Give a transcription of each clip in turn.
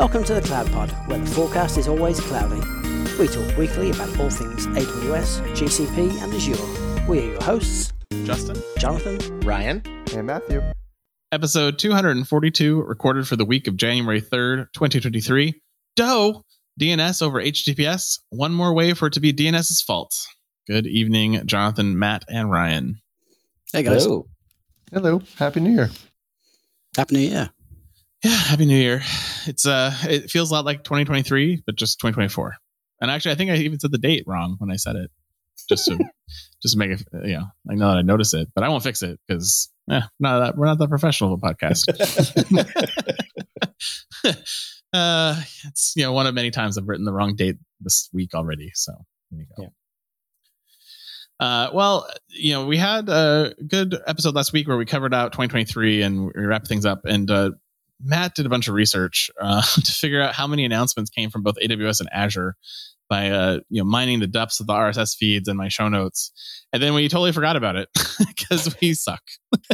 Welcome to the Cloud Pod, where the forecast is always cloudy. We talk weekly about all things AWS, GCP, and Azure. We are your hosts, Justin, Jonathan, Ryan, and Matthew. Episode 242, recorded for the week of January 3rd, 2023. DoH, DNS over HTTPS. One more way for it to be DNS's fault. Good evening, Jonathan, Matt, and Ryan. Hey guys. Hello. Hello. Happy New Year. Happy New Year. Yeah, happy new year. It's uh it feels a lot like 2023, but just 2024. And actually I think I even said the date wrong when I said it. Just to just to make it you know, I know that I notice it, but I won't fix it because yeah, not that we're not that professional of a podcast. uh it's you know one of many times I've written the wrong date this week already. So there you go. Yeah. Uh, well, you know, we had a good episode last week where we covered out 2023 and we wrapped things up. And uh, Matt did a bunch of research uh, to figure out how many announcements came from both AWS and Azure by uh, you know mining the depths of the RSS feeds and my show notes, and then we totally forgot about it because we suck.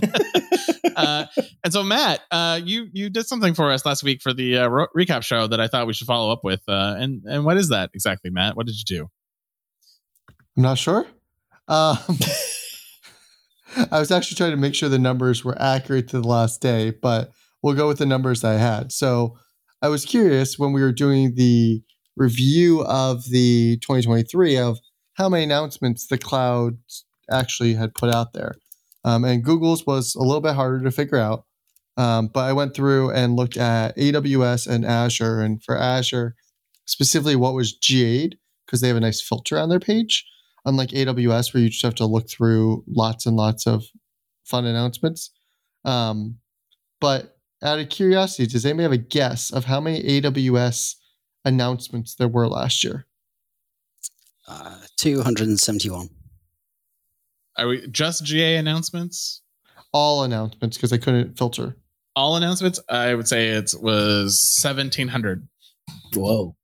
uh, and so, Matt, uh, you you did something for us last week for the uh, ro- recap show that I thought we should follow up with. Uh, and and what is that exactly, Matt? What did you do? I'm not sure. Um, I was actually trying to make sure the numbers were accurate to the last day, but we'll go with the numbers I had. So I was curious when we were doing the review of the 2023 of how many announcements the cloud actually had put out there. Um, and Google's was a little bit harder to figure out. Um, but I went through and looked at AWS and Azure. And for Azure, specifically what was GA'd, because they have a nice filter on their page, unlike AWS, where you just have to look through lots and lots of fun announcements. Um, but out of curiosity, does anybody have a guess of how many AWS announcements there were last year? Uh, 271. Are we just GA announcements? All announcements because I couldn't filter. All announcements? I would say it was 1700. Whoa.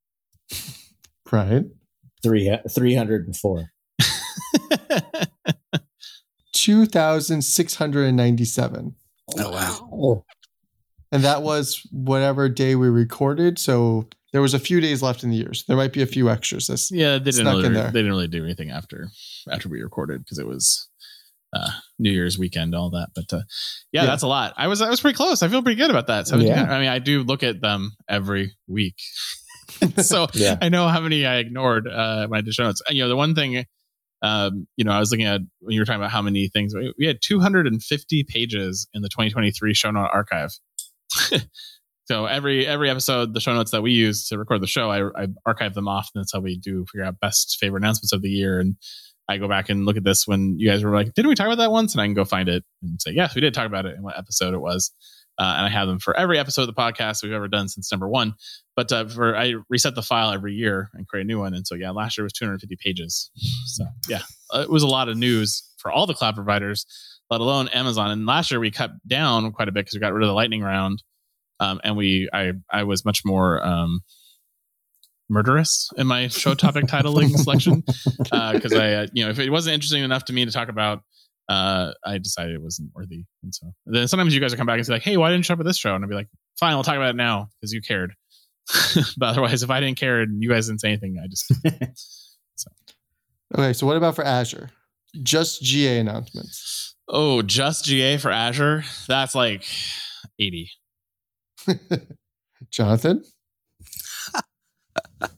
Right. Three, 304. 2,697. Oh, wow. And that was whatever day we recorded. So there was a few days left in the year. So there might be a few extras. This Yeah, they didn't really, they didn't really do anything after after we recorded because it was uh, New Year's weekend, all that. But uh, yeah, Yeah. that's a lot. I was I was pretty close. I feel pretty good about that. 17, Yeah. I mean, I do look at them every week, so Yeah. I know how many I ignored uh, when I did show notes. And, you know, the one thing. Um, you know, I was looking at when you were talking about how many things we we had 250 pages in the 2023 show note archive. so every every episode, the show notes that we use to record the show, I, I archive them off, and that's how we do figure out best favorite announcements of the year. And I go back and look at this when you guys were like, "Didn't we talk about that once?" And I can go find it and say, "Yes, we did talk about it." And what episode it was. Uh, and I have them for every episode of the podcast we've ever done since number one. But uh, for I reset the file every year and create a new one. And so yeah, last year was 250 pages. So yeah, it was a lot of news for all the cloud providers, let alone Amazon. And last year we cut down quite a bit because we got rid of the lightning round, um, and we I I was much more um, murderous in my show topic titling selection because I uh, you know if it wasn't interesting enough to me to talk about. Uh, I decided it wasn't worthy, and so then sometimes you guys will come back and say like, "Hey, why didn't you talk about this show?" And I'll be like, "Fine, we'll talk about it now because you cared." but otherwise, if I didn't care and you guys didn't say anything, I just Okay. So what about for Azure? Just GA announcements. Oh, just GA for Azure. That's like eighty. Jonathan?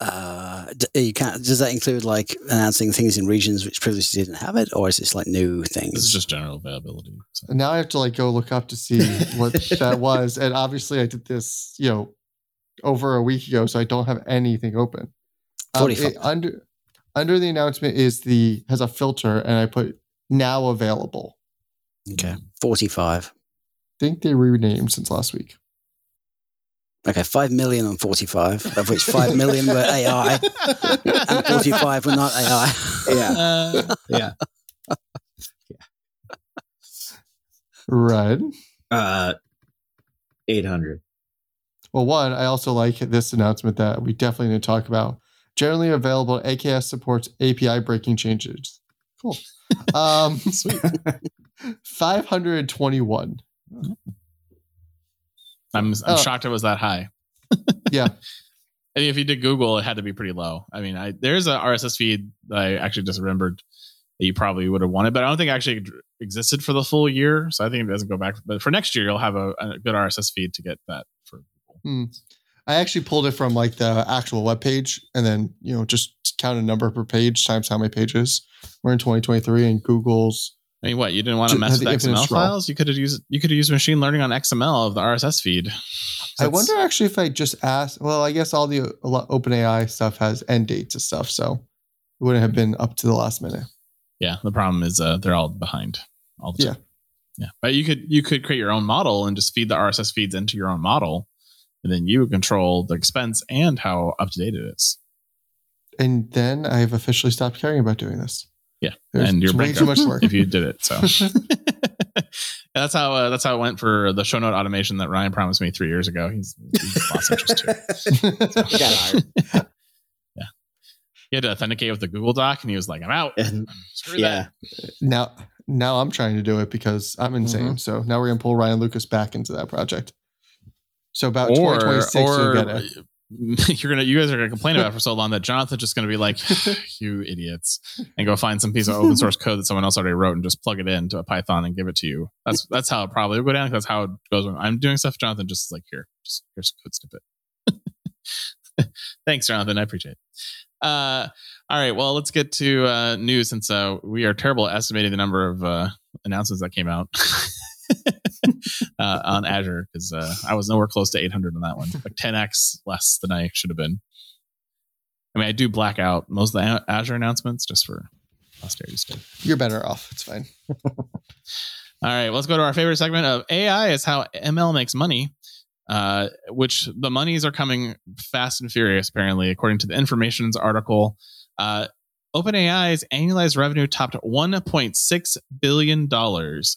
Uh, you can't, does that include like announcing things in regions which previously didn't have it, or is this like new things? This is just general availability. So. And now I have to like go look up to see what that was. And obviously I did this, you know, over a week ago, so I don't have anything open. Um, 45. it- under under the announcement is the has a filter and I put now available. okay, 45. I think they renamed since last week. Okay, 5 million and 45, of which 5 million were AI and 45 were not AI. yeah. Uh, yeah. Yeah. Right. Uh, 800. Well, one, I also like this announcement that we definitely need to talk about. Generally available, AKS supports API breaking changes. Cool. Um, Sweet. 521. I'm, I'm Oh. shocked it was that high. Yeah. I mean, if you did Google, it had to be pretty low. I mean, I there's a RSS feed that I actually just remembered that you probably would have wanted, but I don't think it actually existed for the full year. So I think it doesn't go back. But for next year, you'll have a, a good RSS feed to get that for Google. I actually pulled it from like the actual web page and then, you know, just count a number per page times how many pages we're in 2023 and Google's. I mean, what you didn't want to mess with XML files? You could have used you could have used machine learning on XML of the RSS feed. I wonder actually if I just asked, well, I guess all the OpenAI stuff has end dates and stuff. So it wouldn't have been up to the last minute. Yeah, the problem is uh, they're all behind all the Yeah. Yeah, but you could you could create your own model and just feed the RSS feeds into your own model, and then you would control the expense and how up to date it is. And then I have officially stopped caring about doing this. Yeah, There's and you're way too much work. if you did it. So that's how uh, that's how it went for the show note automation that Ryan promised me three years ago. He's, he's lost interest too. Got hired. He had to authenticate with the Google Doc, and he was like, "I'm out. And Screw yeah, now, now I'm trying to do it because I'm insane. So now we're gonna pull Ryan Lucas back into that project. So about that." Or, 2026, you'll or get it. you're gonna, you guys are gonna complain about it for so long that Jonathan's just gonna be like, "You idiots," and go find some piece of open source code that someone else already wrote and just plug it into a Python and give it to you. That's that's how it probably go down. That's how it goes when I'm doing stuff. Jonathan just is like, "Here, just here's a code snippet." Thanks, Jonathan. I appreciate it. Uh, all right. Well, let's get to uh, news since uh, we are terrible at estimating the number of uh, announcements that came out uh, on Azure because uh, I was nowhere close to 800 on that one, like 10x less than I should have been. I mean, I do black out most of the Azure announcements just for posterity's sake. You're better off. It's fine. All right, let's go to our favorite segment of AI is how ML makes money, uh, which the monies are coming fast and furious, apparently, according to the Information's article. Uh, OpenAI's annualized revenue topped $1.6 billion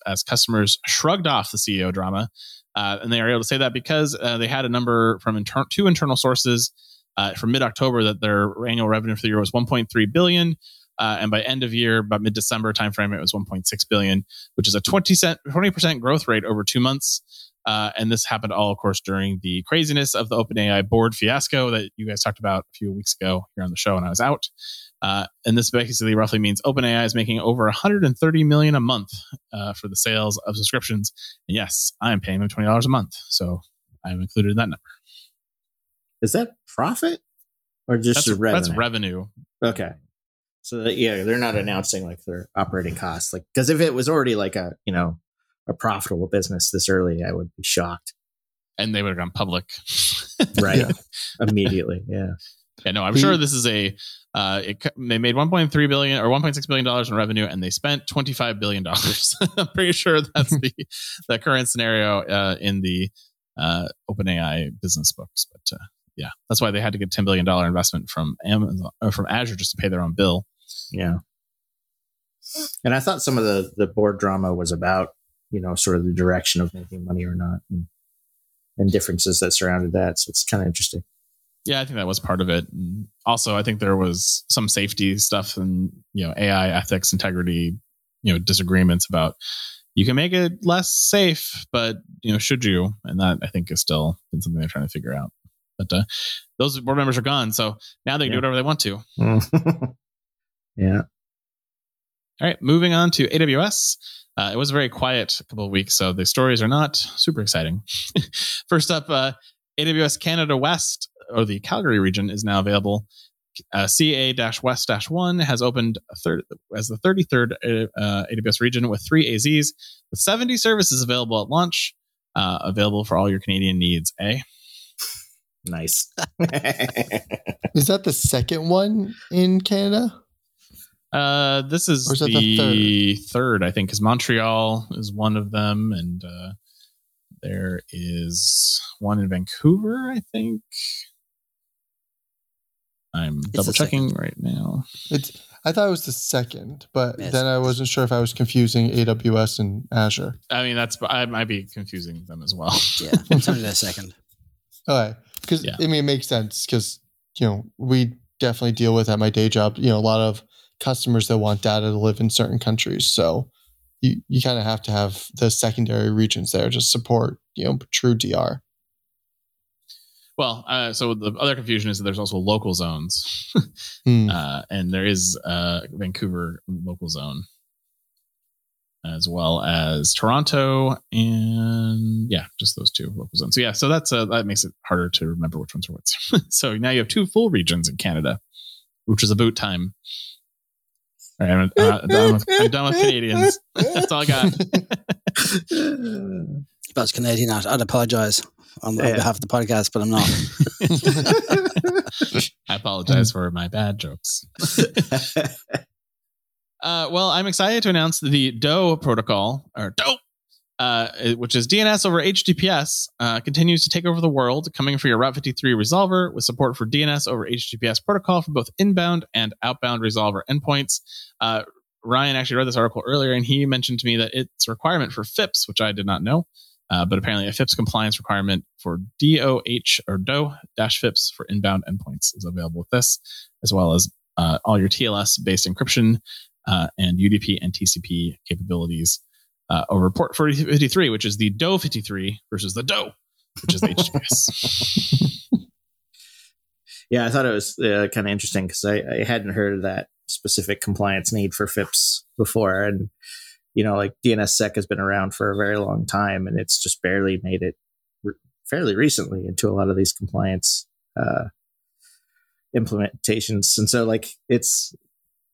as customers shrugged off the CEO drama. Uh, and they are able to say that because uh, they had a number from inter- two internal sources uh, from mid-October that their annual revenue for the year was 1.3 billion, uh, and by end of year, by mid-December timeframe, it was 1.6 billion, which is a 20 percent growth rate over two months. Uh, and this happened all, of course, during the craziness of the OpenAI board fiasco that you guys talked about a few weeks ago here on the show, and I was out. Uh, and this basically roughly means OpenAI is making over 130 million a month uh, for the sales of subscriptions. And yes, I am paying them twenty dollars a month, so I'm included in that number. is that profit or just That's, revenue? that's revenue. Okay. So that, yeah, they're not announcing like their operating costs, like because if it was already like a you know a profitable business this early, I would be shocked. And they would have gone public. Right. Yeah. Immediately. Yeah. Yeah, no, I'm The- sure this is a. Uh, it, they made 1.3 billion or 1.6 billion dollars in revenue, and they spent 25 billion dollars. I'm pretty sure that's the the current scenario uh, in the uh, OpenAI business books. But uh, yeah, that's why they had to get 10 billion dollar investment from Amazon or from Azure just to pay their own bill. Yeah. And I thought some of the the board drama was about you know sort of the direction of making money or not, and, and differences that surrounded that. So it's kind of interesting. Yeah, I think that was part of it. And also, I think there was some safety stuff and you know AI ethics, integrity, you know disagreements about you can make it less safe, but you know should you? And that I think is still been something they're trying to figure out. But uh, those board members are gone, so now they can Yeah. do whatever they want to. yeah. All right, moving on to AWS. Uh, it was a very quiet a couple of weeks, so the stories are not super exciting. First up, uh, AWS Canada West, or the Calgary region, is now available. Uh, CA-West-1 has opened a third, as the 33rd uh, AWS region with three AZs, with 70 services available at launch, uh, available for all your Canadian needs. Eh? Nice. Is that the second one in Canada? Uh, this is Or is that the, the third? I think, because Montreal is one of them, and uh, there is one in Vancouver. I think. I'm the double checking second. right now. It's. I thought it was the second, but Yes. then I wasn't sure if I was confusing AWS and Azure. I mean, that's I might be confusing them as well. Yeah, it's only their second. Okay, because Yeah. I mean it makes sense because you know we definitely deal with at my day job. You know a lot of customers that want data to live in certain countries, so you you kind of have to have the secondary regions there to support you know true DR. Well, uh, so the other confusion is that there's also local zones, Hmm. uh, and there is uh, Vancouver local zone, as well as Toronto, and yeah, just those two local zones. So yeah, so that's uh, that makes it harder to remember which ones are which. so now you have two full regions in Canada, which is about time. All right, I'm, uh, done, with, I'm done with Canadians. that's all I got. If I was Canadian, I'd, I'd apologize on, behalf of the podcast, but I'm not. I apologize for my bad jokes. Uh, well, I'm excited to announce the DoH protocol, or DOE, uh, which is DNS over HTTPS, uh, continues to take over the world, coming for your Route 53 resolver with support for DNS over HTTPS protocol for both inbound and outbound resolver endpoints. Uh, Ryan actually read this article earlier, and he mentioned to me that it's a requirement for FIPS, which I did not know. Uh, but apparently, a FIPS compliance requirement for DOH or DO dash FIPS for inbound endpoints is available with this, as well as uh, all your TLS based encryption uh, and UDP and TCP capabilities uh, over port 4053, which is the DO 53 versus the DO, which is the HTTPS. yeah, I thought it was uh, kind of interesting because I, I hadn't heard of that specific compliance need for FIPS before, and you know, like DNSSEC has been around for a very long time, and it's just barely made it re- fairly recently into a lot of these compliance uh, implementations, and so like it's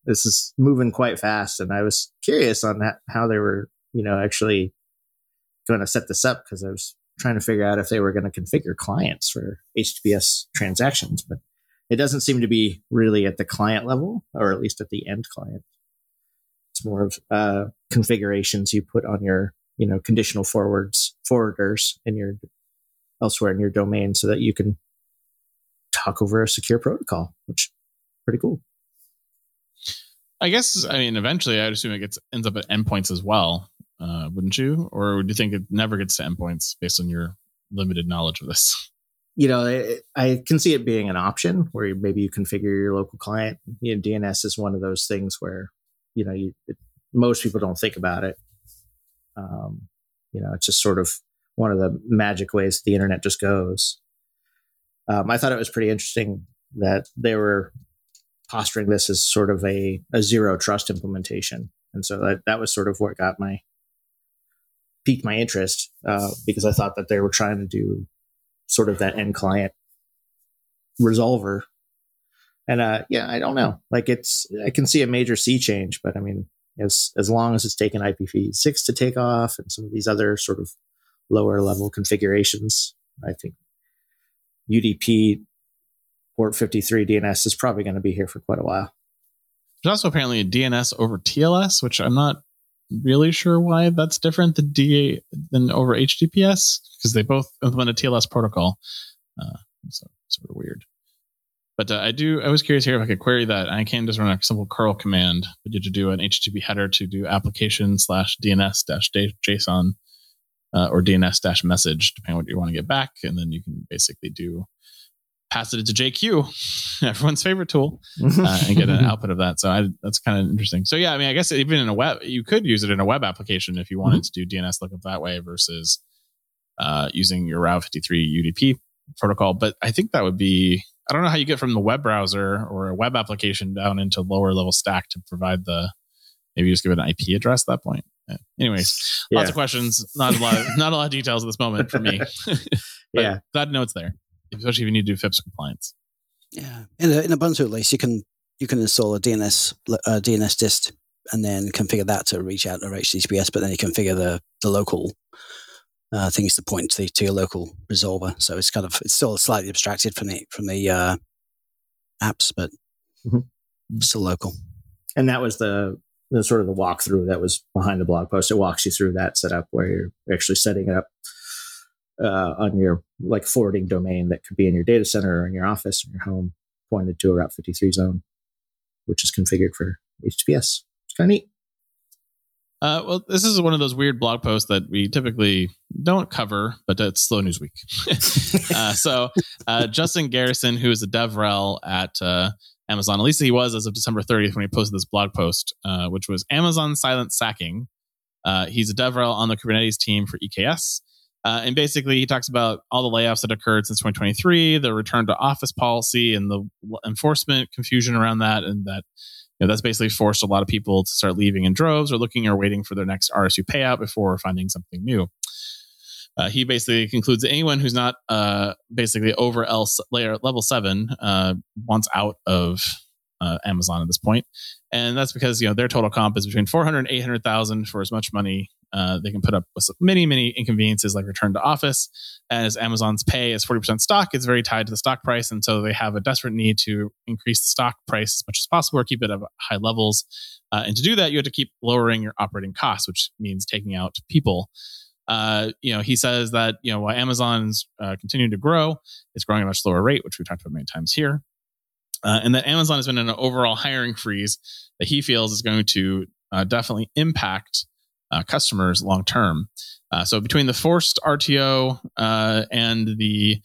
this is moving quite fast, and I was curious on that, how they were, you know, actually going to set this up because I was trying to figure out if they were going to configure clients for HTTPS transactions, but it doesn't seem to be really at the client level, or at least at the end client. It's more of uh, configurations you put on your, you know, conditional forwards forwarders in your elsewhere in your domain, so that you can talk over a secure protocol, which is pretty cool. I guess, I mean, eventually I'd assume it gets ends up at endpoints as well, uh, wouldn't you? Or would you think it never gets to endpoints based on your limited knowledge of this? you know, I, I can see it being an option where maybe you configure your local client. You know, DNS is one of those things where, you know, you it, most people don't think about it. Um, you know, it's just sort of one of the magic ways the internet just goes. Um, I thought it was pretty interesting that they were posturing this as sort of a, a zero trust implementation, and so that that was sort of what got my piqued my interest uh, because I thought that they were trying to do sort of that end client resolver. And uh, yeah, I don't know. Like it's, I can see a major sea change, but I mean, as as long as it's taken IPv6 to take off and some of these other sort of lower level configurations, I think UDP port 53 DNS is probably going to be here for quite a while. There's also apparently a DNS over TLS, which I'm not really sure why that's different than DA than over HTTPS because they both implement a TLS protocol. Uh, so sort of weird. But uh, I do. I was curious here if I could query that. I can just run a simple curl command, but you have to do an HTTP header to do application slash DNS dash JSON uh, or DNS dash message, depending on what you want to get back, and then you can basically do pass it into JQ, everyone's favorite tool, uh, and get an output of that. So I, that's kind of interesting. So yeah, I mean, I guess even in a web, you could use it in a web application if you wanted to do DNS lookup that way versus uh, using your Route 53 UDP protocol. But I think that would be, I don't know how you get from the web browser or a web application down into lower level stack to provide the, maybe just give it an IP address at that point. Yeah. Anyways, Yeah. lots of questions, not a lot, of, not a lot of details at this moment for me. but Yeah. glad to know it's there, especially if you need to do FIPS compliance. Yeah, in, a, in Ubuntu at least, you can you can install a DNS uh, dnsdist and then configure that to reach out to HTTPS. But then you configure the the local uh, things to point to, the, to your local resolver. So it's kind of it's still slightly abstracted from the from the uh, apps, but Mhm. still local. and that was the, the sort of the walkthrough that was behind the blog post. It walks you through that setup where you're actually setting it up uh, on your like forwarding domain that could be in your data center or in your office or your home, pointed to a Route 53 zone, which is configured for HTTPS. It's kind of neat. Uh, well, this is one of those weird blog posts that we typically don't cover, but it's slow news week. uh, so, uh, Justin Garrison, who is a DevRel at uh, Amazon, at least he was as of December 30th when he posted this blog post, uh, which was Amazon silent sacking. Uh, he's a DevRel on the Kubernetes team for EKS. And basically, he talks about all the layoffs that occurred since 2023, the return to office policy, and the enforcement confusion around that, and that know, that's basically forced a lot of people to start leaving in droves or looking or waiting for their next RSU payout before finding something new. Uh, he basically concludes that anyone who's not uh, basically over L layer level seven uh, wants out of uh, Amazon at this point, and that's because you know their total comp is between 400 and 800,000 for as much money uh, they can put up with many many inconveniences like return to office. As Amazon's pay is 40% stock, it's very tied to the stock price, and so they have a desperate need to increase the stock price as much as possible or keep it at high levels. Uh, and to do that, you have to keep lowering your operating costs, which means taking out people. Uh, you know, he says that you know while Amazon's uh, continuing to grow, it's growing at a much slower rate, which we've talked about many times here. Uh, and that Amazon has been in an overall hiring freeze that he feels is going to uh, definitely impact uh, customers long term. Uh, so between the forced RTO uh, and the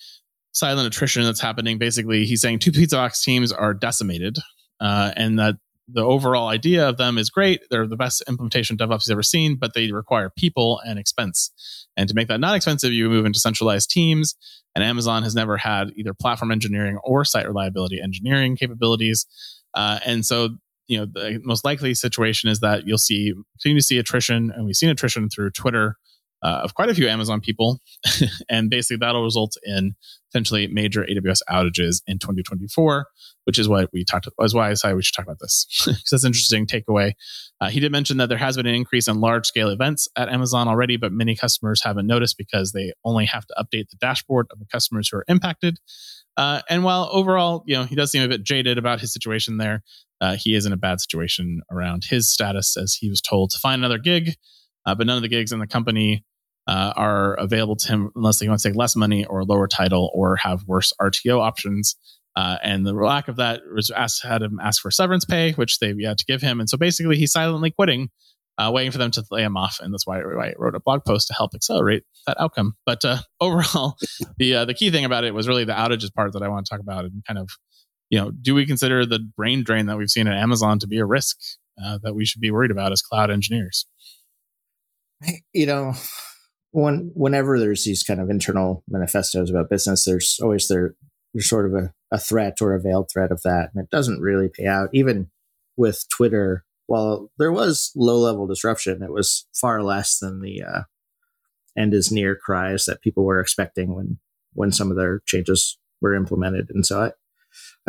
silent attrition that's happening, basically he's saying two pizza box teams are decimated, uh, and that the overall idea of them is great. They're the best implementation DevOps he's ever seen, but they require people and expense. And to make that not expensive, you move into centralized teams. And Amazon has never had either platform engineering or site reliability engineering capabilities. Uh, and so, you know, the most likely situation is that you'll see continue to see attrition, and we've seen attrition through Twitter uh, of quite a few Amazon people. and basically, that'll result in potentially major AWS outages in 2024, which is what we talked. Is why I decided we should talk about this because that's an interesting takeaway. Uh, he did mention that there has been an increase in large scale events at Amazon already, but many customers haven't noticed because they only have to update the dashboard of the customers who are impacted. Uh, and while overall, you know, he does seem a bit jaded about his situation there, uh, he is in a bad situation around his status as he was told to find another gig. Uh, but none of the gigs in the company uh, are available to him unless they want to take less money or a lower title or have worse RTO options. Uh, and the lack of that was asked, had him ask for severance pay, which they've yet to give him. And so basically, he's silently quitting, uh, waiting for them to lay him off. And that's why I wrote a blog post to help accelerate that outcome. But uh, overall, the uh, the key thing about it was really the outages part that I want to talk about and kind of, you know, do we consider the brain drain that we've seen at Amazon to be a risk uh, that we should be worried about as cloud engineers? You know, when whenever there's these kind of internal manifestos about business, there's always there sort of a, a threat or a veiled threat of that, and it doesn't really pay out. Even with Twitter, while there was low level disruption, it was far less than the uh, end is near cries that people were expecting when when some of their changes were implemented. And so I,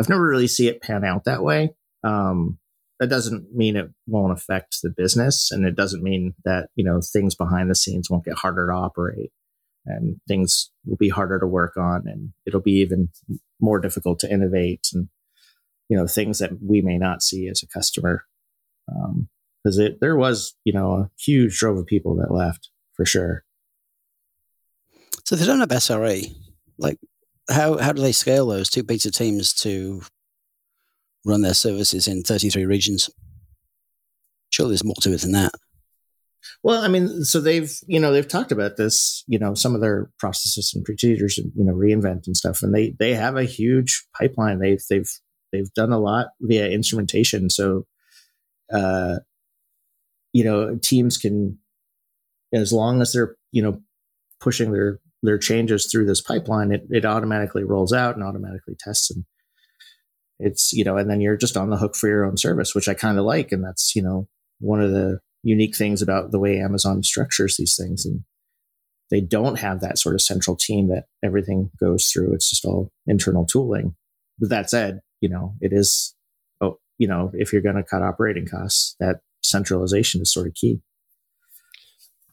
I've never really see it pan out that way. Um, that doesn't mean it won't affect the business and it doesn't mean that you know things behind the scenes won't get harder to operate and things will be harder to work on and it'll be even more difficult to innovate and you know things that we may not see as a customer because um, there was you know a huge drove of people that left for sure so they don't have sre like how how do they scale those two pizza teams to run their services in 33 regions. Sure, there's more to it than that. Well, I mean, so they've you know they've talked about this, you know, some of their processes and procedures, and you know, re:Invent and stuff, and they they have a huge pipeline. They've they've they've done a lot via instrumentation. So, uh, you know, teams can, as long as they're you know pushing their their changes through this pipeline, it it automatically rolls out and automatically tests and it's you know and then you're just on the hook for your own service which i kind of like and that's you know one of the unique things about the way amazon structures these things and they don't have that sort of central team that everything goes through. It's just all internal tooling. With that said you know it is oh you know if you're going to cut operating costs that centralization is sort of key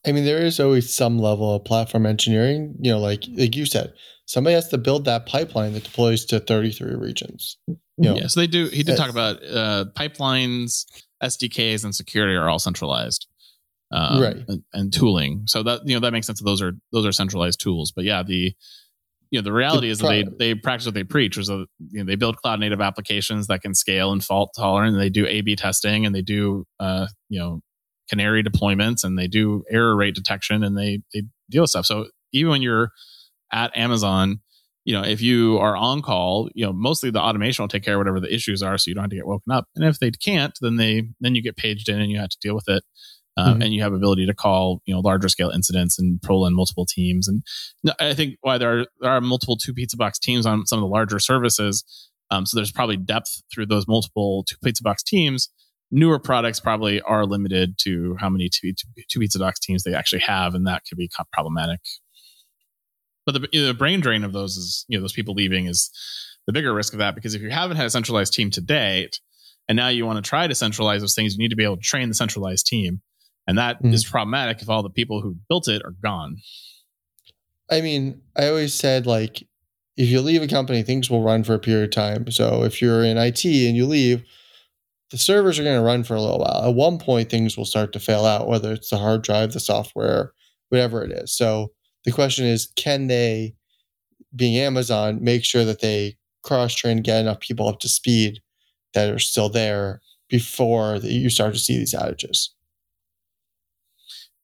I mean, there is always some level of platform engineering. You know, like like you said, somebody has to build that pipeline that deploys to 33 regions. You know, yeah, so they do. He did talk about uh, pipelines, SDKs, and security are all centralized, um, right? And, and, tooling. So that you know that makes sense. Those are those are centralized tools. But yeah, the you know the reality the is that they they practice what they preach, is you know they build cloud native applications that can scale and fault tolerant. And they do A/B testing and they do uh, you know canary deployments and they do error rate detection and they they deal with stuff. So even when you're at Amazon, you know, if you are on call, you know, mostly the automation will take care of whatever the issues are, so you don't have to get woken up. And if they can't, then they then you get paged in and you have to deal with it. uh, mm-hmm. and you have ability to call you know larger scale incidents and pull in multiple teams. And I think why there are there are multiple two pizza box teams on some of the larger services. Um, so there's probably depth through those multiple two pizza box teams. Newer products probably are limited to how many two, two, pizza box teams they actually have, and that could be problematic. But the, the brain drain of those is you know those people leaving is the bigger risk of that because if you haven't had a centralized team to date, and now you want to try to centralize those things, you need to be able to train the centralized team and that mm. is problematic if all the people who built it are gone. I mean, I always said like if you leave a company, things will run for a period of time. So if you're in IT and you leave, the servers are going to run for a little while. At one point, things will start to fail out, whether it's the hard drive, the software, whatever it is. So the question is, can they, being Amazon, make sure that they cross train get enough people up to speed that are still there before you start to see these outages?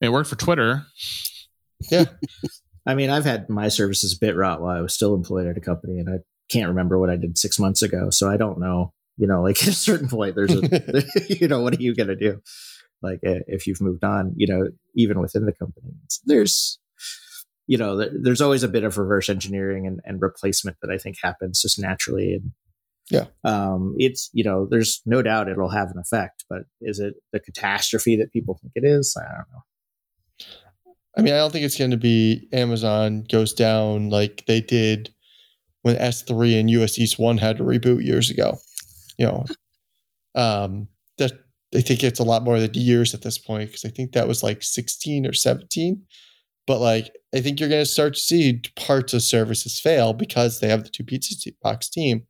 It worked for Twitter. Yeah. I mean, I've had my services bit rot while I was still employed at a company, and I can't remember what I did six months ago. So I don't know. You know, like at a certain point, there's a, you know, what are you going to do? Like if you've moved on, you know, even within the company, there's, you know, there's always a bit of reverse engineering and, and replacement that I think happens just naturally. And yeah, um, it's you know, there's no doubt it'll have an effect, but is it the catastrophe that people think it is? I don't know. I mean, I don't think it's going to be Amazon goes down like they did when S3 and US East 1 had to reboot years ago. You know, um, that I think it's a lot more than years at this point because I think that was like 16 or 17. But like, I think you're going to start to see parts of services fail because they have the two pizza box team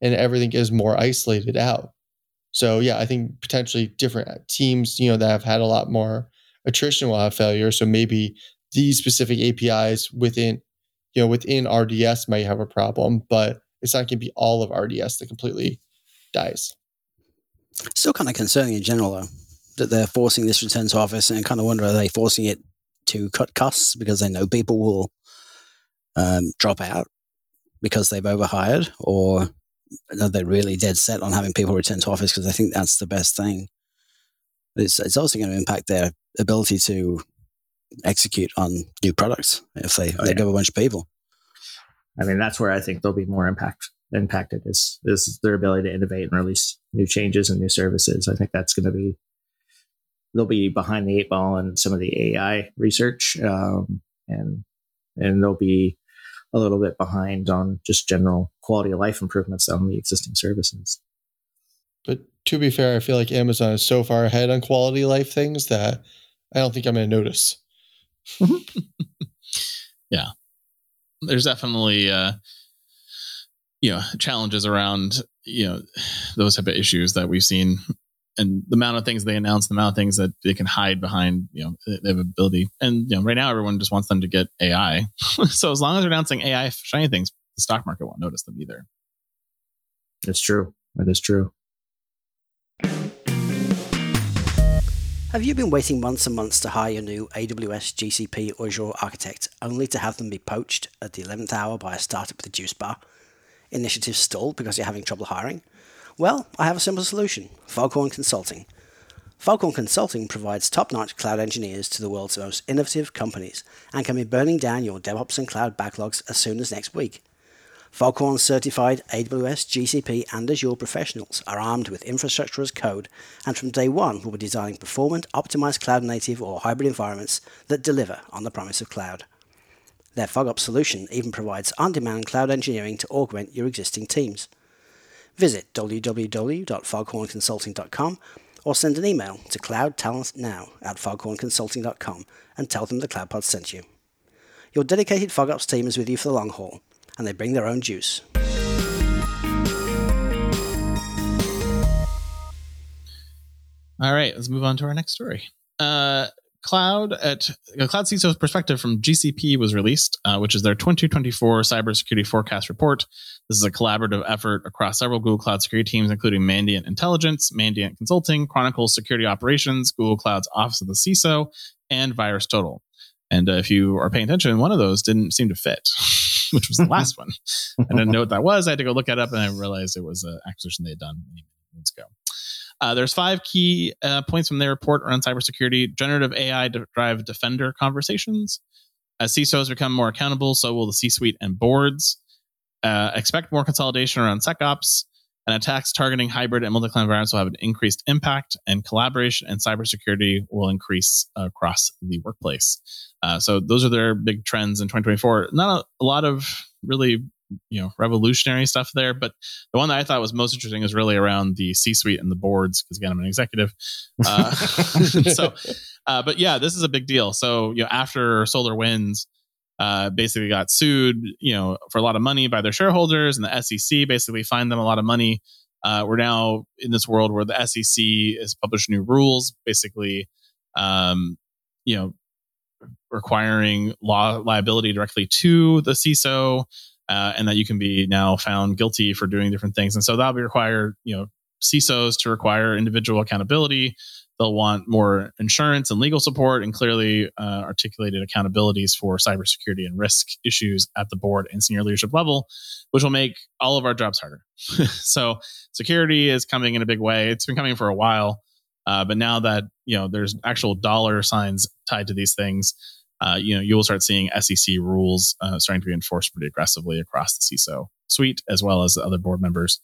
and everything is more isolated out. So yeah, I think potentially different teams, you know, that have had a lot more attrition will have failure. So maybe these specific APIs within, you know, within RDS might have a problem, but it's not going to be all of RDS that completely dies. Still kind of concerning in general, though, that they're forcing this return to office, and kind of wonder are they forcing it to cut costs because they know people will um, drop out because they've overhired, or are they really dead set on having people return to office because I think that's the best thing? It's, it's also going to impact their ability to execute on new products if they, oh, they yeah. a bunch of people. I mean, that's where I think there'll be more impact impacted is is their ability to innovate and release new changes and new services. I think that's going to be they'll be behind the eight ball in some of the AI research, um, and and they'll be a little bit behind on just general quality of life improvements on the existing services. But to be fair, I feel like Amazon is so far ahead on quality of life things that I don't think I'm going to notice. yeah. There's definitely, uh, you know, challenges around, you know, those type of issues that we've seen and the amount of things they announce, the amount of things that they can hide behind, you know, they have ability. And, you know, right now everyone just wants them to get AI. so as long as they're announcing AI for shiny things, the stock market won't notice them either. It's true. That is true. Have you been waiting months and months to hire your new AWS, GCP, or Azure architect only to have them be poached at the 11th hour by a startup with a juice bar? Initiatives stalled because you're having trouble hiring? Well, I have a simple solution Foghorn Consulting. Foghorn Consulting provides top notch cloud engineers to the world's most innovative companies and can be burning down your DevOps and cloud backlogs as soon as next week. Foghorn certified AWS, GCP, and Azure professionals are armed with infrastructure as code and from day one will be designing performant, optimized cloud native or hybrid environments that deliver on the promise of cloud. Their FogOps solution even provides on demand cloud engineering to augment your existing teams. Visit www.foghornconsulting.com or send an email to cloudtalentnow at foghornconsulting.com and tell them the CloudPod sent you. Your dedicated FogOps team is with you for the long haul and they bring their own juice. All right, let's move on to our next story. Uh, Cloud at uh, Cloud CISO's perspective from GCP was released, uh, which is their 2024 cybersecurity forecast report. This is a collaborative effort across several Google Cloud security teams, including Mandiant Intelligence, Mandiant Consulting, Chronicles Security Operations, Google Cloud's Office of the CISO, and VirusTotal. And uh, if you are paying attention, one of those didn't seem to fit. which was the last one. I didn't know what that was. I had to go look it up and I realized it was an acquisition they had done months ago. Uh, there's five key uh, points from their report around cybersecurity. Generative AI to drive defender conversations. As CISOs become more accountable, so will the C-suite and boards. Uh, expect more consolidation around SecOps. And attacks targeting hybrid and multi-cloud environments will have an increased impact, and collaboration and cybersecurity will increase across the workplace. Uh, so those are their big trends in 2024. Not a, a lot of really you know revolutionary stuff there but the one that i thought was most interesting is really around the c suite and the boards because again i'm an executive uh, so uh, but yeah this is a big deal. So you know after SolarWinds uh, basically got sued you know for a lot of money by their shareholders and the sec basically fined them a lot of money. Uh, we're now in this world where the sec is published new rules basically um, you know requiring law liability directly to the CISO uh, and that you can be now found guilty for doing different things. And so that'll be required, you know, CISOs to require individual accountability. They'll want more insurance and legal support and clearly uh, articulated accountabilities for cybersecurity and risk issues at the board and senior leadership level, which will make all of our jobs harder. so security is coming in a big way. It's been coming for a while, uh, but now that you know there's actual dollar signs tied to these things, uh, you know, you will start seeing SEC rules uh, starting to be enforced pretty aggressively across the CISO suite as well as the other board members.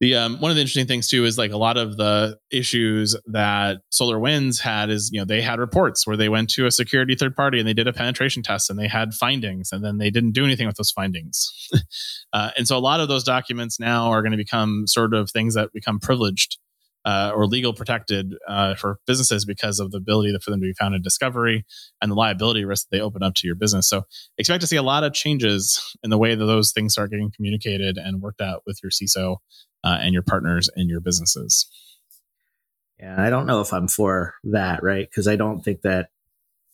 The um, one of the interesting things too is like a lot of the issues that SolarWinds had is you know they had reports where they went to a security third party and they did a penetration test and they had findings and then they didn't do anything with those findings, uh, and so a lot of those documents now are going to become sort of things that become privileged uh, or legal protected uh, for businesses because of the ability for them to be found in discovery and the liability risk that they open up to your business. So expect to see a lot of changes in the way that those things start getting communicated and worked out with your CISO uh, and your partners in your businesses. Yeah, I don't know if I'm for that, right? Because I don't think that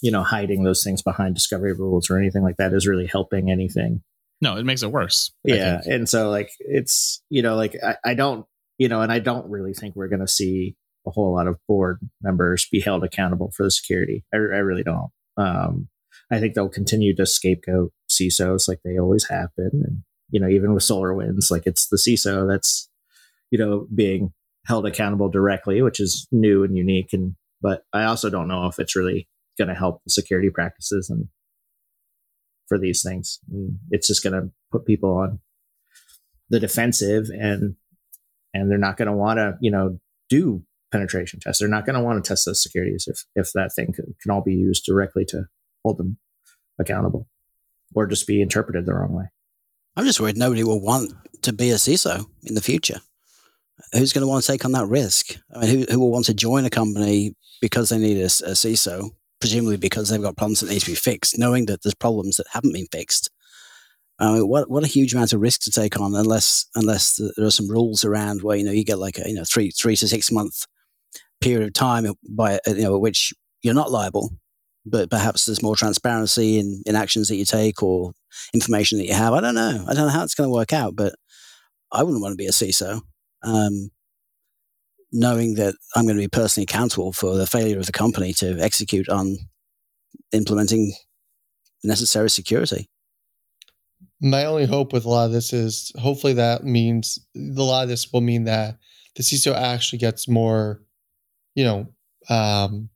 you know hiding those things behind discovery rules or anything like that is really helping anything. No, it makes it worse. Yeah, and so like it's you know like I, I don't you know, and I don't really think we're going to see a whole lot of board members be held accountable for the security. I, I really don't. Um, I think they'll continue to scapegoat CISOs like they always have been. And, you know, even with SolarWinds, like it's the CISO that's, you know, being held accountable directly, which is new and unique. And, but I also don't know if it's really going to help the security practices and for these things. And it's just going to put people on the defensive and and they're not going to want to, you know, do penetration tests. They're not going to want to test those securities if, if that thing can, can all be used directly to hold them accountable or just be interpreted the wrong way. I'm just worried nobody will want to be a CISO in the future. Who's going to want to take on that risk? I mean, who, who will want to join a company because they need a, a CISO, presumably because they've got problems that need to be fixed, knowing that there's problems that haven't been fixed I mean, what what a huge amount of risk to take on unless unless there are some rules around where you know you get like a you know three three to six month period of time by you know which you're not liable, but perhaps there's more transparency in, in actions that you take or information that you have. I don't know. I don't know how it's going to work out, but I wouldn't want to be a CISO, um, knowing that I'm going to be personally accountable for the failure of the company to execute on implementing necessary security my only hope with a lot of this is hopefully that means a lot of this will mean that the CISO actually gets more, you know, um,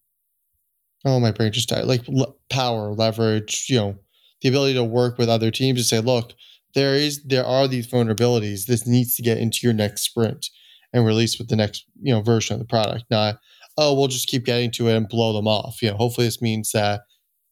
oh my brain just died. Like l- power, leverage, you know, the ability to work with other teams to say, look, there is there are these vulnerabilities. This needs to get into your next sprint and release with the next you know version of the product. Not oh we'll just keep getting to it and blow them off. You know, hopefully this means that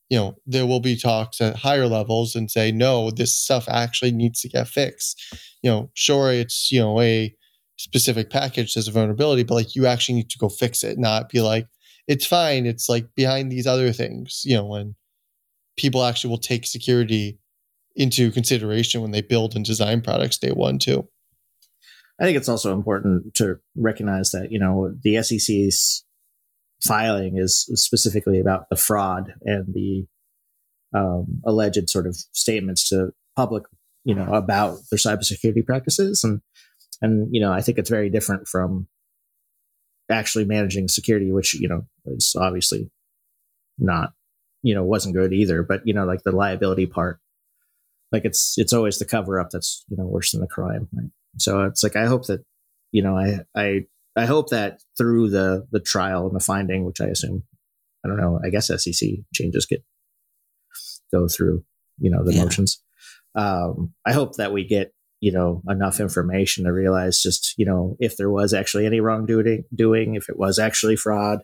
you know, there will be talks at higher levels and say, no, this stuff actually needs to get fixed. You know, sure, it's, you know, a specific package as a vulnerability, but like you actually need to go fix it, not be like, it's fine. It's like behind these other things, you know, when people actually will take security into consideration when they build and design products day one too. I think it's also important to recognize that, you know, the SEC's filing is specifically about the fraud and the um, alleged sort of statements to public, you know, about their cybersecurity practices, and and you know, I think it's very different from actually managing security, which you know is obviously not, you know, wasn't good either. But you know, like the liability part, like it's it's always the cover up that's you know worse than the crime. Right? So it's like I hope that you know I I I hope that through the the trial and the finding, which I assume, I don't know, I guess SEC changes get go through, you know, the Yeah. motions. Um, I hope that we get you know enough information to realize just you know if there was actually any wrongdoing, doing if it was actually fraud,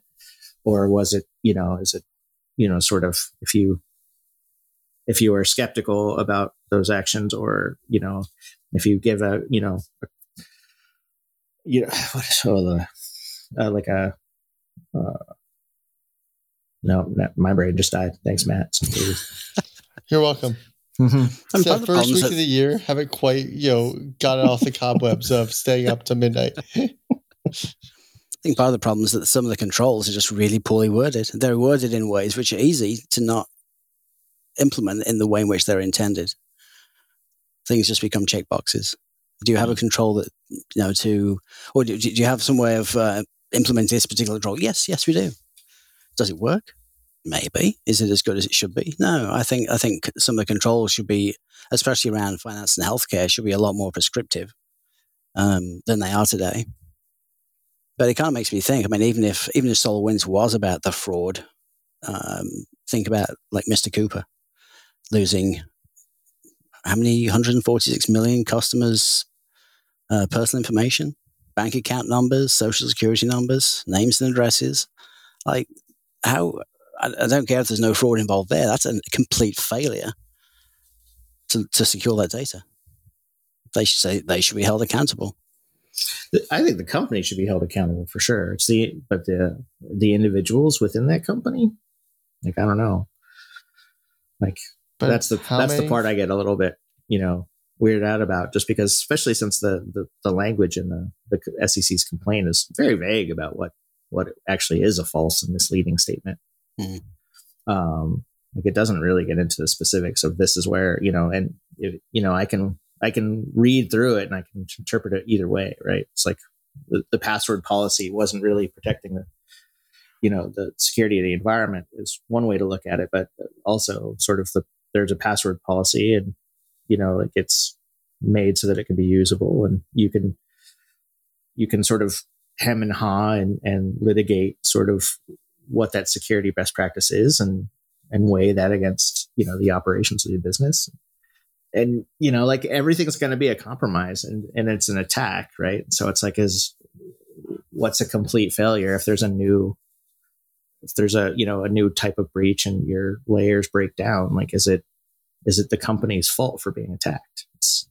or was it you know is it you know sort of if you if you are skeptical about those actions or you know if you give a you know a, you know what is oh, the uh, like a uh, no, no my brain just died thanks matt You're welcome. mm-hmm. And It's part that first week that- of the year, haven't quite, you know, got it off the cobwebs of staying up to midnight. I think part of the problem is that some of the controls are just really poorly worded. They're worded in ways which are easy to not implement in the way in which they're intended. Things just become checkboxes. Do you have a control that you know to, or do, do you have some way of uh, implementing this particular control? Yes, yes, we do. Does it work? Maybe. Is it as good as it should be? No. I think I think some of the controls should be, especially around finance and healthcare, should be a lot more prescriptive um, than they are today. But it kind of makes me think. I mean, even if even if SolarWinds was about the fraud, um, think about like Mr. Cooper losing how many 146 million customers' uh, personal information, bank account numbers, social security numbers, names and addresses. Like how I, I don't care if there's no fraud involved there. That's a complete failure to to secure that data. They should say they should be held accountable. I think the company should be held accountable for sure. It's the but the the individuals within that company, like I don't know, like But that's the that's many- the part I get a little bit you know weirded out about, just because especially since the the, the language in the the SEC's complaint is very vague about what what actually is a false and misleading statement. Mhm. Um, like it doesn't really get into the specifics of this is where you know, and if, you know, I can I can read through it and I can interpret it either way, right? It's like the, the password policy wasn't really protecting the you know the security of the environment is one way to look at it but also sort of the there's a password policy and you know like it's made so that it can be usable and you can you can sort of hem and haw and, and litigate sort of what that security best practice is and and weigh that against you know the operations of your business. And you know like everything's going to be a compromise and and it's an attack right? So it's like is what's a complete failure if there's a new if there's a you know a new type of breach and your layers break down? Like is it is it the company's fault for being attacked it's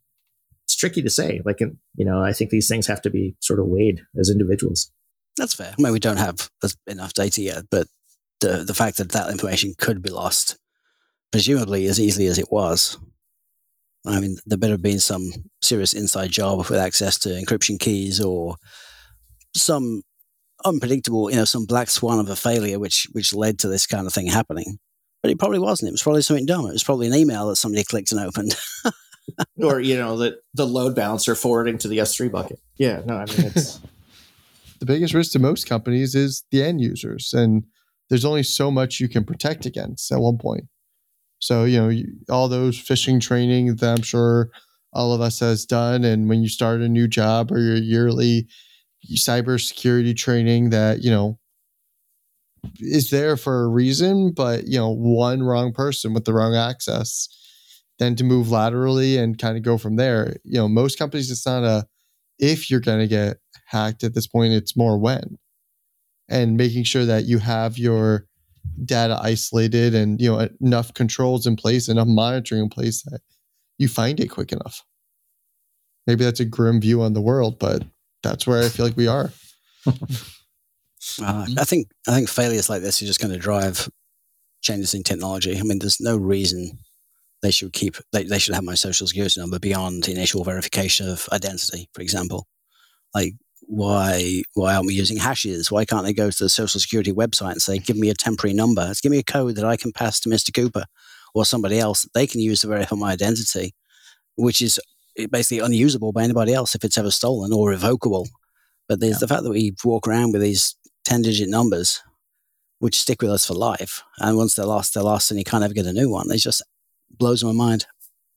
it's tricky to say like you know i think these things have to be sort of weighed as individuals That's fair. I mean, we don't have enough data yet, but the the fact that that information could be lost, presumably as easily as it was. I mean, there better have been some serious inside job with access to encryption keys or some unpredictable, you know, some black swan of a failure which which led to this kind of thing happening. But it probably wasn't. It was probably something dumb. It was probably an email that somebody clicked and opened. or you know the the load balancer forwarding to the s3 bucket yeah no i mean it's the biggest risk to most companies is the end users and there's only so much you can protect against at one point so you know you, all those phishing training that i'm sure all of us has done and when you start a new job or your yearly cybersecurity training that you know is there for a reason but you know one wrong person with the wrong access then to move laterally and kind of go from there. You know most companies it's not a if you're going to get hacked at this point it's more when. And making sure that you have your data isolated and you know enough controls in place enough monitoring in place that you find it quick enough. Maybe that's a grim view on the world but that's where i feel like we are Uh, I think I think failures like this are just going to drive changes in technology. I mean, there's no reason they should keep they, they should have my social security number beyond initial verification of identity, for example. Like why why aren't we using hashes? Why can't they go to the social security website and say, give me a temporary number, give me a code that I can pass to Mr. Cooper or somebody else that they can use to verify my identity, which is basically unusable by anybody else if it's ever stolen or revocable. But there's Yeah. the fact that we walk around with these 10 digit numbers, which stick with us for life. And once they're lost, they're lost, and you can't ever get a new one. It just blows my mind.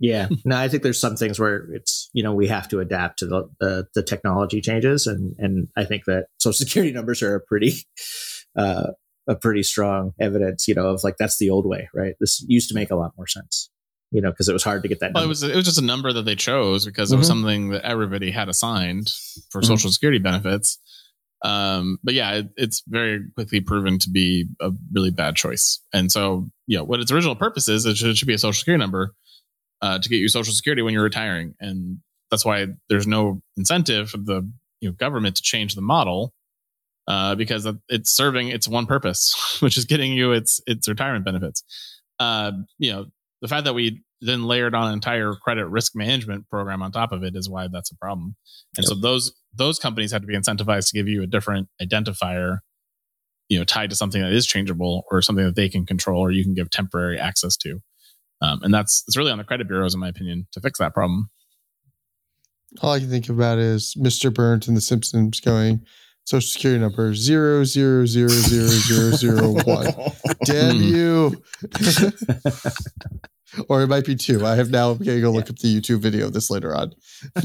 Yeah, no, I think there's some things where it's you know we have to adapt to the the, the technology changes, and and I think that social security numbers are a pretty uh, a pretty strong evidence, you know, of like that's the old way, right? This used to make a lot more sense, you know, because it was hard to get that. Well, number. it was it was just a number that they chose because it was Mhm. something that everybody had assigned for Mhm. social security benefits. Um, but yeah, it, it's very quickly proven to be a really bad choice. And so, yeah, what its original purpose is, it should, it should be a social security number uh, to get you social security when you're retiring, and that's why there's no incentive for the you know government to change the model uh, because it's serving its one purpose, which is getting you its its retirement benefits. Uh, you know, the fact that we then layered on an entire credit risk management program on top of it is why that's a problem. And so those those companies have to be incentivized to give you a different identifier, you know, tied to something that is changeable or something that they can control or you can give temporary access to. Um, and that's it's really on the credit bureaus, in my opinion, to fix that problem. All I can think about is Mr. Burns and The Simpsons going social security number zero zero zero zero zero zero one. Damn you. or it might be two. I have now got to go look up the YouTube video of this later on.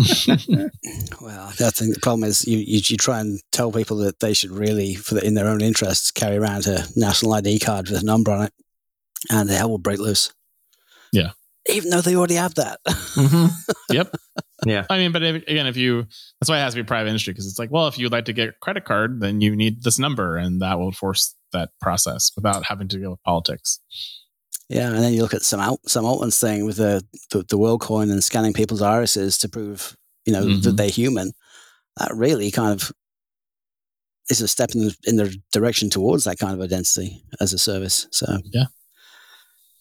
Well, I think the problem is you, you, you try and tell people that they should really, for the, in their own interests, carry around a national ID card with a number on it, and the hell will break loose. Yeah. Even though they already have that. Mhm. Yep. Yeah. I mean, but if, again, if you, that's why it has to be private industry because it's like, well, if you'd like to get a credit card, then you need this number, and that will force that process without having to deal with politics. Yeah, and then you look at some out Sam Altman's thing with the, the the Worldcoin and scanning people's irises to prove you know that Mhm. they're human. That really kind of is a step in the in the direction towards that kind of identity as a service. So Yeah.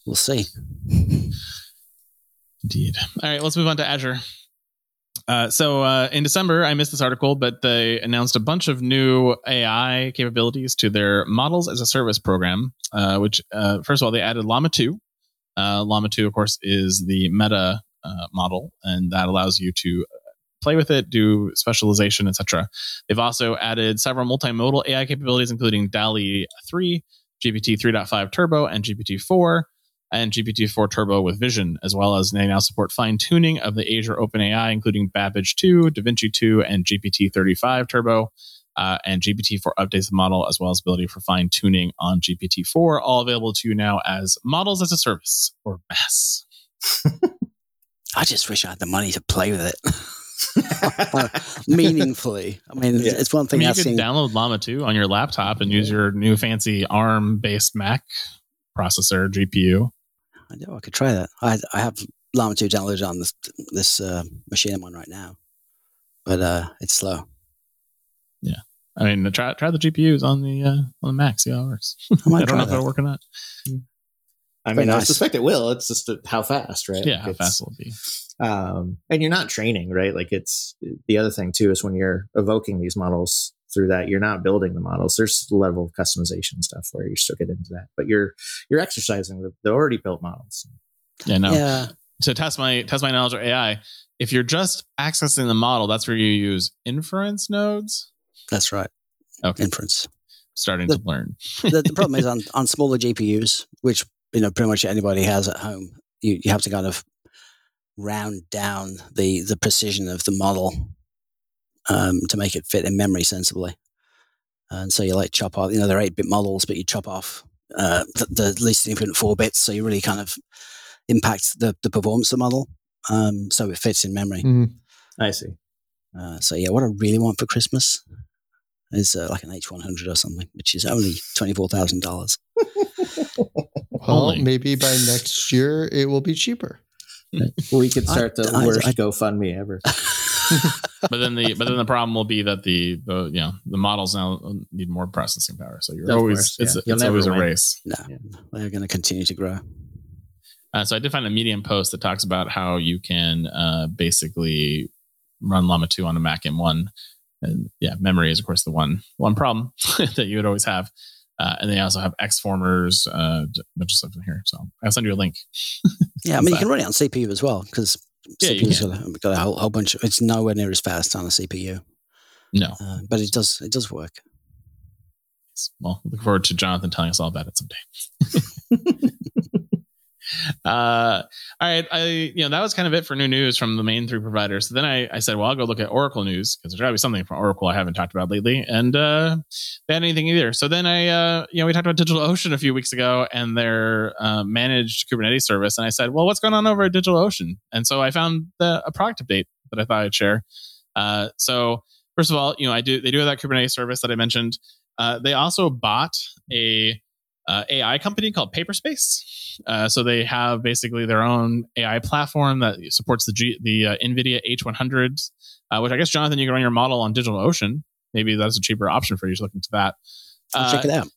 we'll see. Indeed. All right, let's move on to Azure. Uh, so uh, in December, I missed this article, but they announced a bunch of new AI capabilities to their Models as a Service program. Uh, which, uh, first of all, they added Llama 2. Uh, Llama 2, of course, is the Meta model, and that allows you to play with it, do specialization, etc. They've also added several multimodal AI capabilities, including DALL-E 3, GPT 3.5 Turbo, and GPT 4 and GPT-4 Turbo with Vision, as well as they now support fine tuning of the Azure OpenAI, including Babbage 2, DaVinci 2, and GPT-3.5 Turbo. Uh, and GPT-4 updates the model, as well as ability for fine tuning on GPT-4, all available to you now as models as a service or MaaS. I just wish I had the money to play with it meaningfully. I mean, Yeah. it's one I thing mean, you could seen. download Llama 2 on your laptop and use your new fancy ARM-based Mac processor GPU. I know I could try that. I I have Llama 2 downloaded on this this uh, machine I'm on right now, but uh, it's slow. Yeah. I mean, try try the GPUs on the uh, on the Mac. See how it works. I I don't try know if that. it'll work or not. I Very mean, I suspect it will. It's just uh, how fast, right? Yeah, how It's- fast will it be? um, and you're not training, right? Like it's the other thing too is when you're evoking these models through that, you're not building the models. There's a level of customization stuff where you still get into that, but you're you're exercising the, the already built models. Yeah, no. Yeah, to test my test my knowledge of AI, if you're just accessing the model, that's where you use inference nodes. that's right. Okay, Inference. starting The- to learn. the, the problem is on, on smaller GPUs, which you know pretty much anybody has at home. You you have to kind of round down the the precision of the model um, to make it fit in memory sensibly. And so you like chop off, you know, they're eight bit models, but you chop off uh, the, the least significant four bits, so you really kind of impact the the performance of the model, um, so it fits in memory. Mhm. I see. Uh, so yeah, what I really want for Christmas is uh, like an H100 or something, which is only twenty four thousand dollars. Well, Only. maybe by next year it will be cheaper. We could start the I- worst I- GoFundMe ever. but then the but then the problem will be that the the you know the models now need more processing power. So you're Of always course, it's yeah. You'll it's never always a race. No, Yeah. they're going to continue to grow. Uh, so I did find a Medium post that talks about how you can uh, basically run Llama 2 on a Mac M1. And yeah, memory is of course the one one problem that you would always have. Uh, and they also have xformers, uh, a bunch of stuff in here. So I'll send you a link. Yeah, I mean, you can run it on CPU as well because Yeah, CPU's got a, got a whole, whole bunch. Of, it's nowhere near as fast on a CPU, No. uh, but it does it does work. Well, look forward to Jonathan telling us all about it someday. Uh, all right, I you know that was kind of it for new news from the main three providers. So then I, I said, well, I'll go look at Oracle news because there's got to be something from Oracle I haven't talked about lately, and uh, they had anything either. So then I uh, you know we talked about DigitalOcean a few weeks ago and their uh, managed Kubernetes service, and I said, well, what's going on over at DigitalOcean? And so I found the, a product update that I thought I'd share. Uh, so first of all, you know I do they do have that Kubernetes service that I mentioned. Uh, they also bought a uh, AI company called Paperspace. Uh, so they have basically their own AI platform that supports the G, the uh, NVIDIA H100s, uh, which I guess Jonathan, you can run your model on DigitalOcean. Maybe that's a cheaper option for you to look into that. I'll check it Uh, out.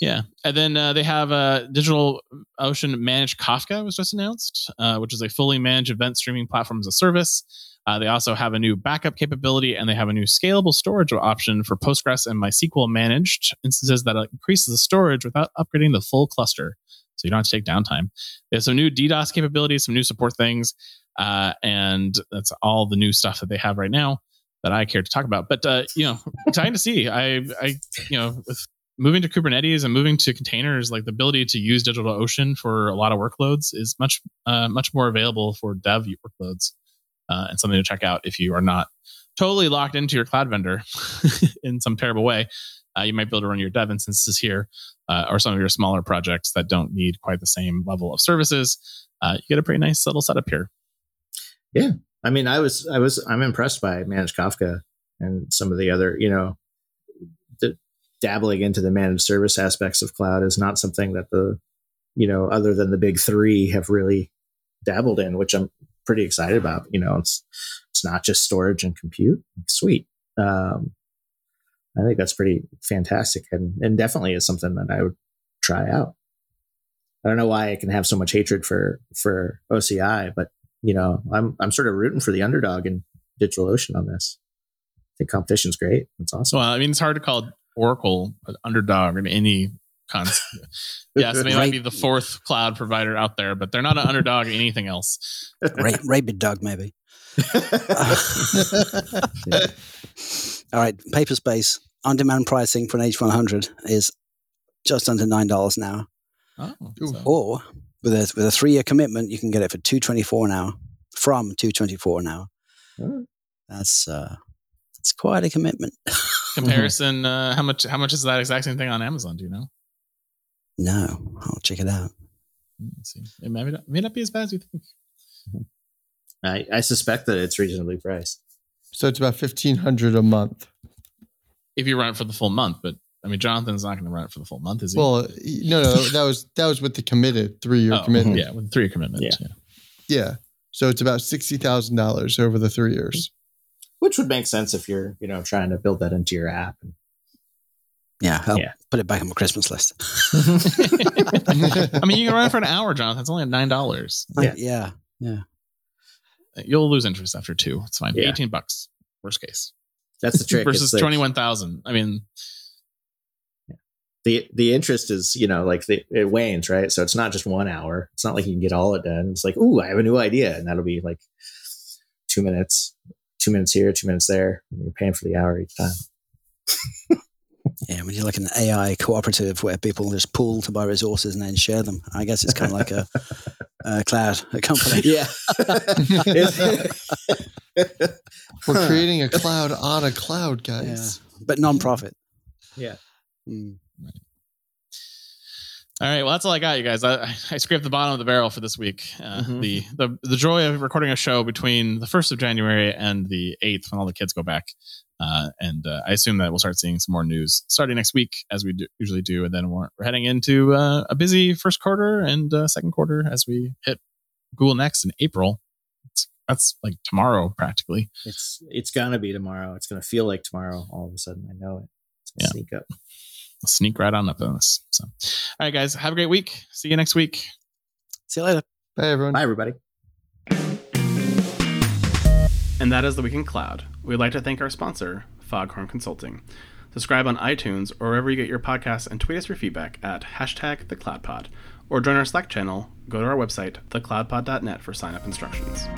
Yeah, and then uh, they have uh, Digital Ocean Managed Kafka was just announced, uh, which is a fully managed event streaming platform as a service. Uh, they also have a new backup capability, and they have a new scalable storage option for Postgres and MySQL managed instances that increases the storage without upgrading the full cluster, so you don't have to take downtime. They have some new DDoS capabilities, some new support things, uh, and that's all the new stuff that they have right now that I care to talk about. But uh, you know, exciting to see. I, I, you know, with moving to Kubernetes and moving to containers, like the ability to use DigitalOcean for a lot of workloads is much uh, much more available for dev workloads, uh, and something to check out if you are not totally locked into your cloud vendor in some terrible way. Uh, you might be able to run your dev instances here, uh, or some of your smaller projects that don't need quite the same level of services. Uh, you get a pretty nice little setup here. Yeah. I mean, I was, I was, I'm impressed by managed Kafka and some of the other, you know, the dabbling into the managed service aspects of cloud is not something that the, you know, other than the big three have really dabbled in, which I'm pretty excited about. You know, it's, it's not just storage and compute. Sweet. Um, I think that's pretty fantastic and, and definitely is something that I would try out. I don't know why I can have so much hatred for, for OCI, but you know, I'm I'm sort of rooting for the underdog in DigitalOcean on this. I think competition's great. It's awesome. So uh, I mean, it's hard to call Oracle an underdog in any concept. yes, they might be the fourth cloud provider out there, but they're not an underdog in anything else. Ra- Rabid dog, maybe. All right, Paperspace on demand pricing for an H100 is just under nine dollars an hour, Oh, so- or with a with a three year commitment, you can get it for two twenty four an hour from two twenty four an hour. Oh. That's uh, that's quite a commitment. comparison. Uh, how much? How much is that exact same thing on Amazon? Do you know? No, I'll check it out. See. It may not, may not be as bad as you think. Mm-hmm. I, I suspect that it's reasonably priced. So it's about fifteen hundred a month. If you run it for the full month, but I mean, Jonathan's not going to run it for the full month, is he? Well, no, no, that was that was with the committed three year Oh, commitment. Yeah, with three year commitment. Yeah. Yeah. Yeah. So it's about sixty thousand dollars over the three years. Which would make sense if you're, you know, trying to build that into your app. Yeah, I'll Yeah. put it back on my Christmas list. I mean, you can run it for an hour, Jonathan. It's only at nine dollars. Yeah. yeah, yeah. You'll lose interest after two. It's fine. Yeah. Eighteen bucks, worst case, That's the trick. versus It's like- twenty one thousand. I mean, the the interest is you know like the, it wanes right so it's not just one hour it's not like you can get all it done it's like ooh i have a new idea and that'll be like two minutes two minutes here two minutes there and you're paying for the hour each time Yeah, when you're like an AI cooperative where people just pool to buy resources and then share them. I guess it's kind of like a, a cloud a company. yeah We're creating a cloud on a cloud, Yeah, guys. but non-profit. yeah Mm. All right, well, that's all I got, you guys. I, I scraped the bottom of the barrel for this week. Uh, Mhm. The the the joy of recording a show between the first of January and the eighth, when all the kids go back, uh, and uh, I assume that we'll start seeing some more news starting next week, as we do, usually do, and then we're, we're heading into uh, a busy first quarter and uh, second quarter as we hit Google Next in April. It's, that's like tomorrow, practically. it's it's gonna be tomorrow it's gonna feel like tomorrow all of a sudden i know it it's gonna Yeah. sneak up Sneak right on up on this. So, all right, guys, have a great week. See you next week. See you later. Bye, everyone. bye everybody And that is the Week in Cloud. We'd like to thank our sponsor, Foghorn Consulting. Subscribe on iTunes or wherever you get your podcasts and tweet us your feedback at hashtag thecloudpod. Or join our Slack channel, go to our website, thecloudpod.net for sign up instructions.